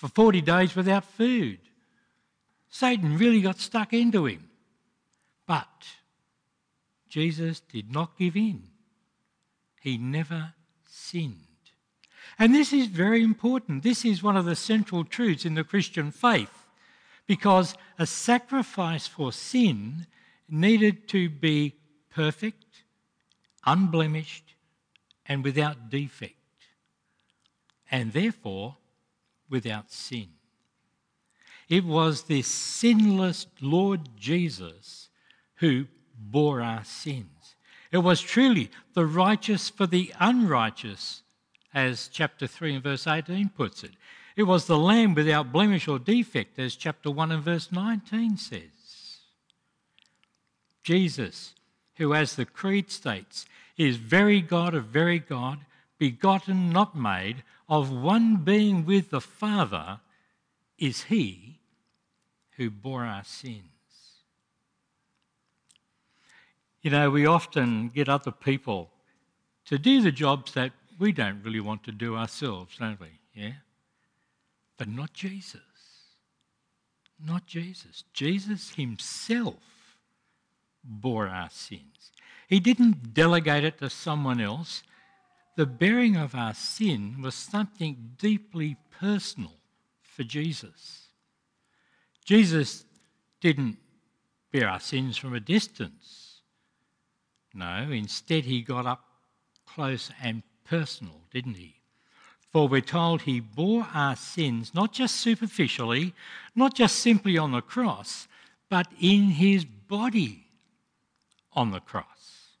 for 40 days without food. Satan really got stuck into him. But Jesus did not give in. He never sinned. And this is very important. This is one of the central truths in the Christian faith because a sacrifice for sin needed to be perfect, unblemished, and without defect, and therefore without sin. It was this sinless Lord Jesus who bore our sins. It was truly the righteous for the unrighteous, as chapter 3 and verse 18 puts it. It was the Lamb without blemish or defect, as chapter 1 and verse 19 says. Jesus, who, as the Creed states, is very God of very God, begotten, not made, of one being with the Father, is he who bore our sins. You know, we often get other people to do the jobs that we don't really want to do ourselves, don't we? Yeah? But not Jesus. Not Jesus. Jesus himself bore our sins. He didn't delegate it to someone else. The bearing of our sin was something deeply personal for Jesus. Jesus didn't bear our sins from a distance. No, instead, he got up close and personal, didn't he? For we're told he bore our sins not just superficially, not just simply on the cross, but in his body on the cross.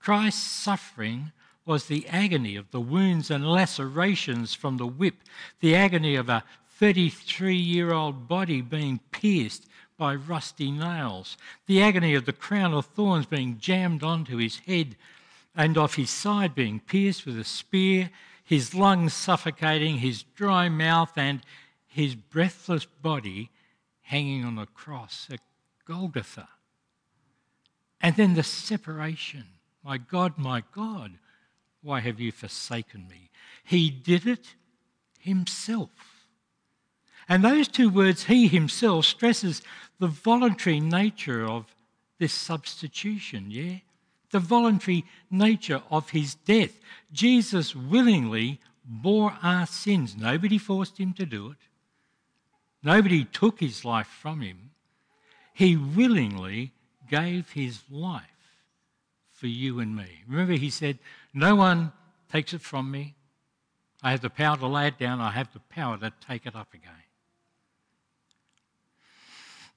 Christ's suffering was the agony of the wounds and lacerations from the whip, the agony of a 33 year old body being pierced by rusty nails, the agony of the crown of thorns being jammed onto his head and of his side being pierced with a spear, his lungs suffocating, his dry mouth, and his breathless body hanging on the cross at Golgotha. And then the separation. My God, my God, why have you forsaken me? He did it himself. And those two words, he himself, stresses the voluntary nature of this substitution, yeah? The voluntary nature of his death. Jesus willingly bore our sins. Nobody forced him to do it, nobody took his life from him. He willingly gave his life for you and me. Remember, he said, No one takes it from me. I have the power to lay it down, I have the power to take it up again.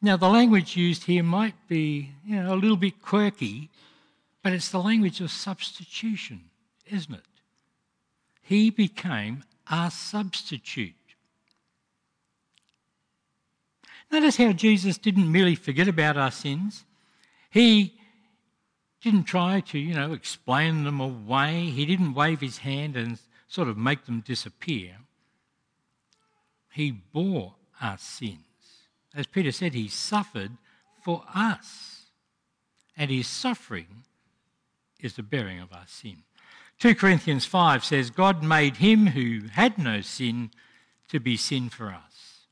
Now, the language used here might be you know, a little bit quirky, but it's the language of substitution, isn't it? He became our substitute. Notice how Jesus didn't merely forget about our sins. He didn't try to, you know, explain them away. He didn't wave his hand and sort of make them disappear. He bore our sins as Peter said, he suffered for us. And his suffering is the bearing of our sin. 2 Corinthians 5 says, God made him who had no sin to be sin for us.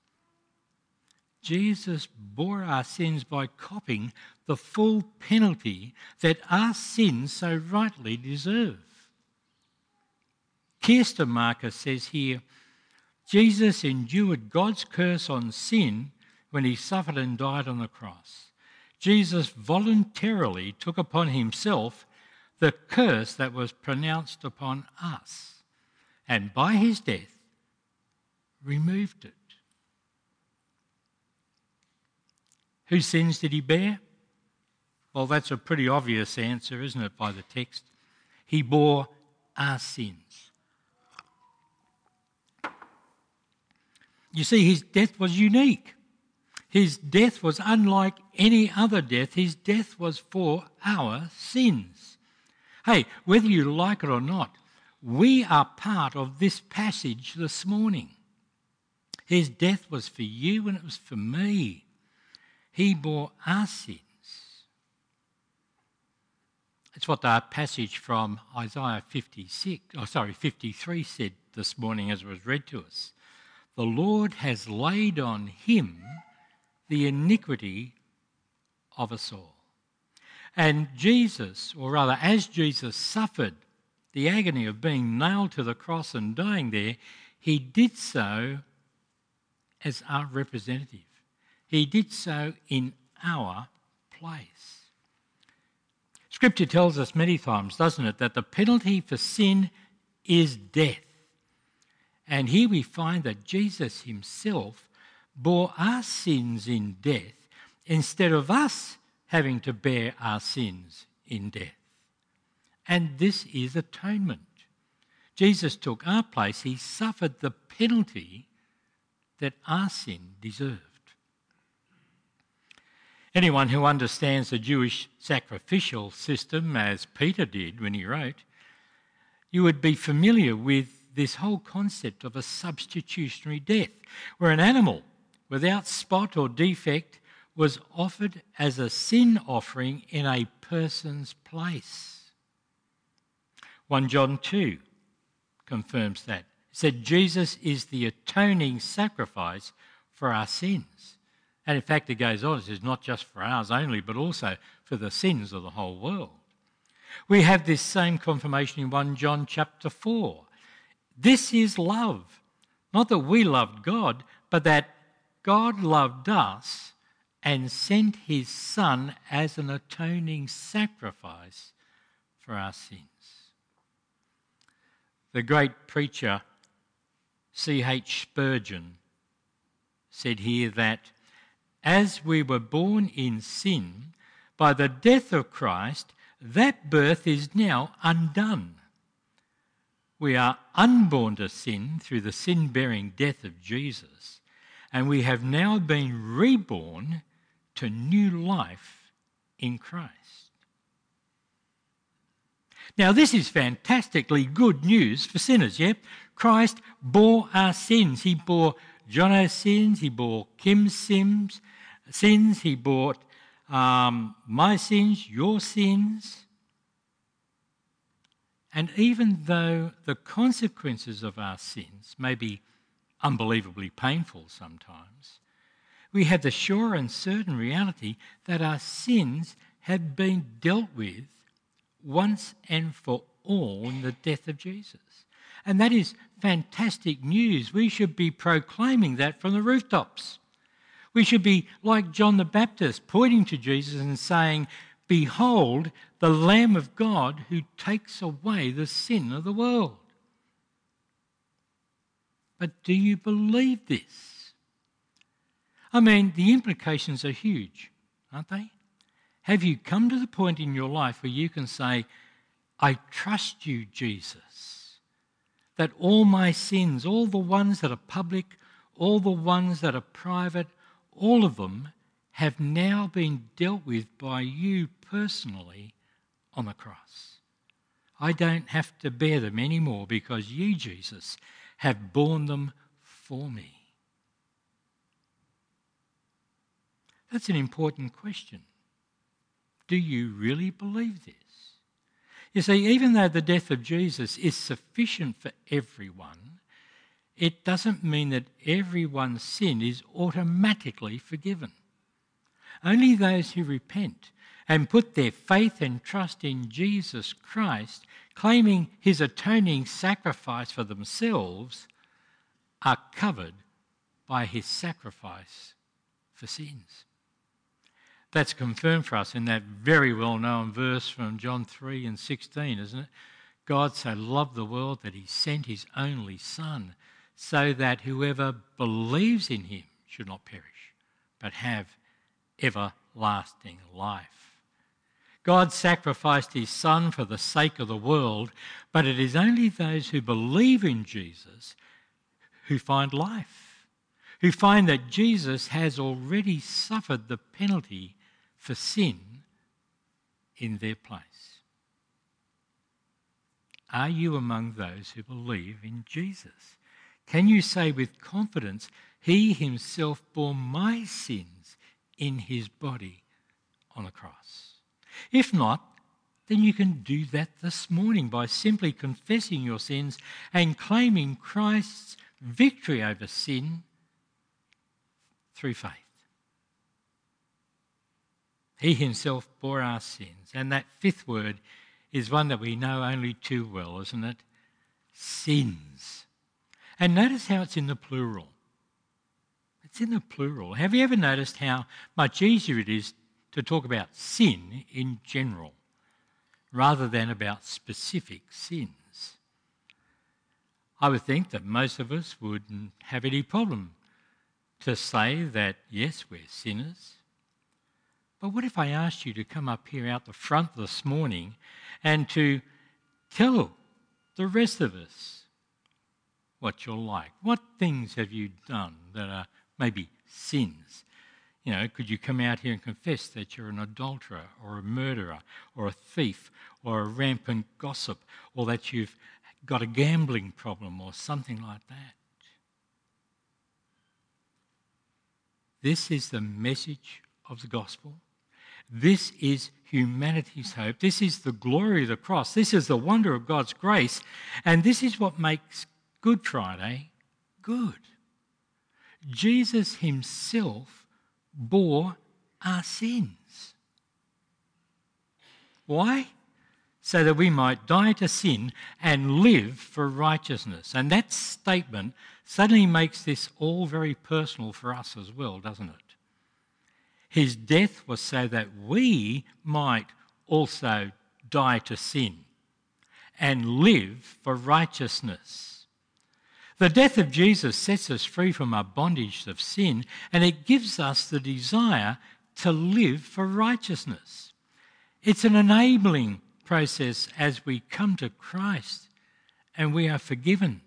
Jesus bore our sins by copying the full penalty that our sins so rightly deserve. Kierkegaard says here, Jesus endured God's curse on sin when he suffered and died on the cross. Jesus voluntarily took upon himself the curse that was pronounced upon us, and by his death removed it. Whose sins did he bear? Well, that's a pretty obvious answer, isn't it, by the text? He bore our sins. You see, his death was unique. His death was unlike any other death. His death was for our sins. Hey, whether you like it or not, we are part of this passage this morning. His death was for you and it was for me. He bore our sins. It's what the passage from Isaiah 56, oh sorry, 53 said this morning as it was read to us. the Lord has laid on him the iniquity of us all. And Jesus, or rather, as Jesus suffered the agony of being nailed to the cross and dying there, he did so as our representative. He did so in our place. Scripture tells us many times, doesn't it, that the penalty for sin is death. And here we find that Jesus himself bore our sins in death instead of us having to bear our sins in death. And this is atonement. Jesus took our place, he suffered the penalty that our sin deserved. Anyone who understands the Jewish sacrificial system, as Peter did when he wrote, you would be familiar with this whole concept of a substitutionary death, where an animal without spot or defect was offered as a sin offering in a person's place. 1 John 2 confirms that. It said Jesus is the atoning sacrifice for our sins. And in fact, it goes on, it says not just for ours only, but also for the sins of the whole world. We have this same confirmation in 1 John chapter 4. This is love. Not that we loved God, but that God loved us and sent his Son as an atoning sacrifice for our sins. The great preacher C.H. Spurgeon said here that as we were born in sin, by the death of Christ, that birth is now undone. We are unborn to sin through the sin bearing death of Jesus, and we have now been reborn to new life in Christ. Now, this is fantastically good news for sinners, yeah? Christ bore our sins. He bore Jono's sins, he bore Kim's sins, sins, he bore um, my sins, your sins. And even though the consequences of our sins may be unbelievably painful sometimes, we have the sure and certain reality that our sins have been dealt with once and for all in the death of Jesus. And that is fantastic news. We should be proclaiming that from the rooftops. We should be like John the Baptist, pointing to Jesus and saying, Behold, the Lamb of God who takes away the sin of the world. But do you believe this? I mean, the implications are huge, aren't they? Have you come to the point in your life where you can say, I trust you, Jesus, that all my sins, all the ones that are public, all the ones that are private, all of them have now been dealt with by you personally on the cross. I don't have to bear them anymore because you, Jesus, have borne them for me. That's an important question. Do you really believe this? You see, even though the death of Jesus is sufficient for everyone, it doesn't mean that everyone's sin is automatically forgiven. Only those who repent and put their faith and trust in Jesus Christ, claiming his atoning sacrifice for themselves, are covered by his sacrifice for sins. That's confirmed for us in that very well known verse from John 3 and 16, isn't it? God so loved the world that he sent his only Son so that whoever believes in him should not perish, but have everlasting life. God sacrificed his Son for the sake of the world, but it is only those who believe in Jesus who find life, who find that Jesus has already suffered the penalty for sin in their place. Are you among those who believe in Jesus? Can you say with confidence, He Himself bore my sins in His body on the cross? If not, then you can do that this morning by simply confessing your sins and claiming Christ's victory over sin through faith. He himself bore our sins. And that fifth word is one that we know only too well, isn't it? Sins. And notice how it's in the plural. It's in the plural. Have you ever noticed how much easier it is to talk about sin in general rather than about specific sins? I would think that most of us wouldn't have any problem to say that, yes, we're sinners. But what if I asked you to come up here out the front this morning and to tell the rest of us what you're like? What things have you done that are maybe sins. You know, could you come out here and confess that you're an adulterer or a murderer or a thief or a rampant gossip or that you've got a gambling problem or something like that? This is the message of the gospel. This is humanity's hope. This is the glory of the cross. This is the wonder of God's grace. And this is what makes Good Friday good. Jesus himself bore our sins. Why? So that we might die to sin and live for righteousness. And that statement suddenly makes this all very personal for us as well, doesn't it? His death was so that we might also die to sin and live for righteousness. The death of Jesus sets us free from our bondage of sin and it gives us the desire to live for righteousness. It's an enabling process as we come to Christ and we are forgiven.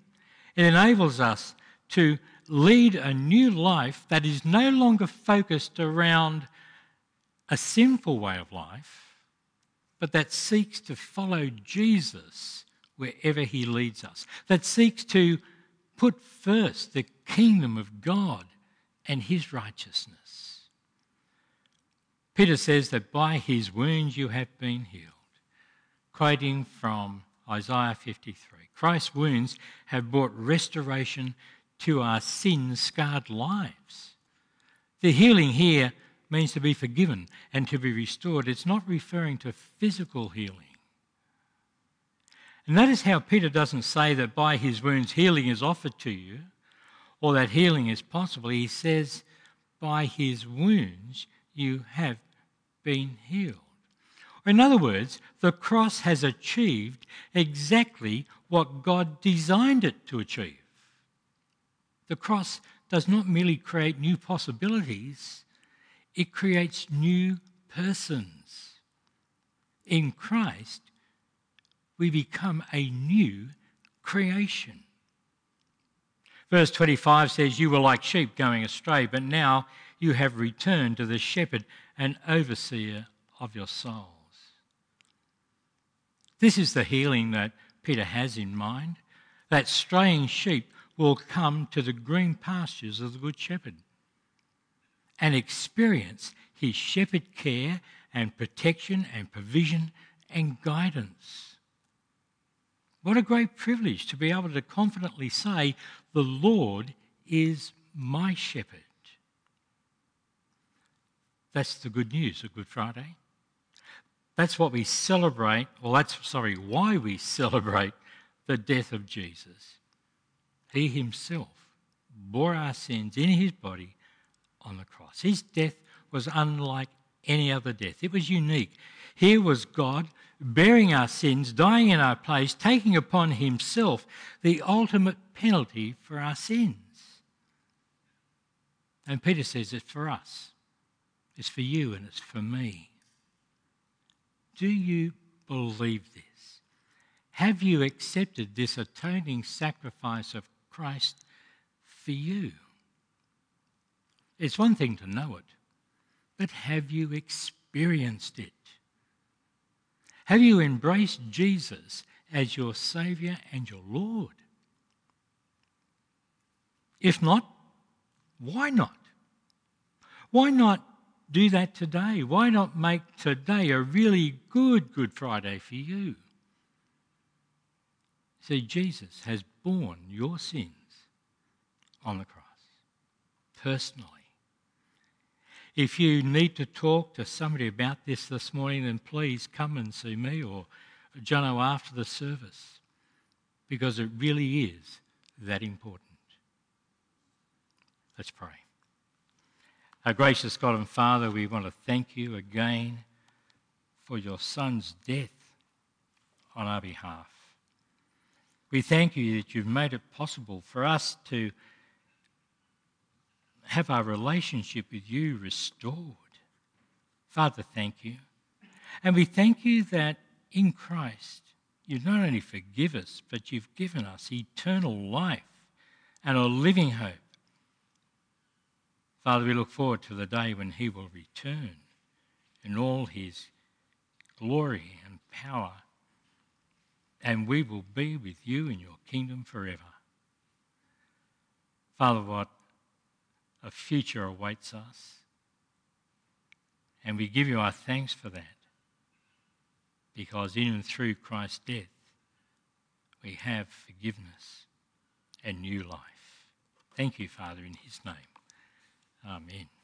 It enables us to lead a new life that is no longer focused around a sinful way of life, but that seeks to follow Jesus wherever he leads us, that seeks to Put first the kingdom of God and his righteousness. Peter says that by his wounds you have been healed, quoting from Isaiah 53. Christ's wounds have brought restoration to our sin scarred lives. The healing here means to be forgiven and to be restored. It's not referring to physical healing. And that is how Peter doesn't say that by his wounds healing is offered to you or that healing is possible. He says, by his wounds you have been healed. In other words, the cross has achieved exactly what God designed it to achieve. The cross does not merely create new possibilities, it creates new persons. In Christ, we become a new creation. Verse 25 says, You were like sheep going astray, but now you have returned to the shepherd and overseer of your souls. This is the healing that Peter has in mind that straying sheep will come to the green pastures of the Good Shepherd and experience his shepherd care and protection and provision and guidance. What a great privilege to be able to confidently say, The Lord is my shepherd. That's the good news of Good Friday. That's what we celebrate, well, that's, sorry, why we celebrate the death of Jesus. He himself bore our sins in his body on the cross. His death was unlike any other death, it was unique. Here was God bearing our sins, dying in our place, taking upon himself the ultimate penalty for our sins. And Peter says it's for us, it's for you, and it's for me. Do you believe this? Have you accepted this atoning sacrifice of Christ for you? It's one thing to know it, but have you experienced it? Have you embraced Jesus as your Saviour and your Lord? If not, why not? Why not do that today? Why not make today a really good Good Friday for you? See, Jesus has borne your sins on the cross, personally. If you need to talk to somebody about this this morning, then please come and see me or Jono after the service because it really is that important. Let's pray. Our gracious God and Father, we want to thank you again for your Son's death on our behalf. We thank you that you've made it possible for us to have our relationship with you restored. Father, thank you. And we thank you that in Christ, you not only forgive us, but you've given us eternal life and a living hope. Father, we look forward to the day when he will return in all his glory and power, and we will be with you in your kingdom forever. Father, what a future awaits us, and we give you our thanks for that because in and through Christ's death, we have forgiveness and new life. Thank you, Father, in his name. Amen.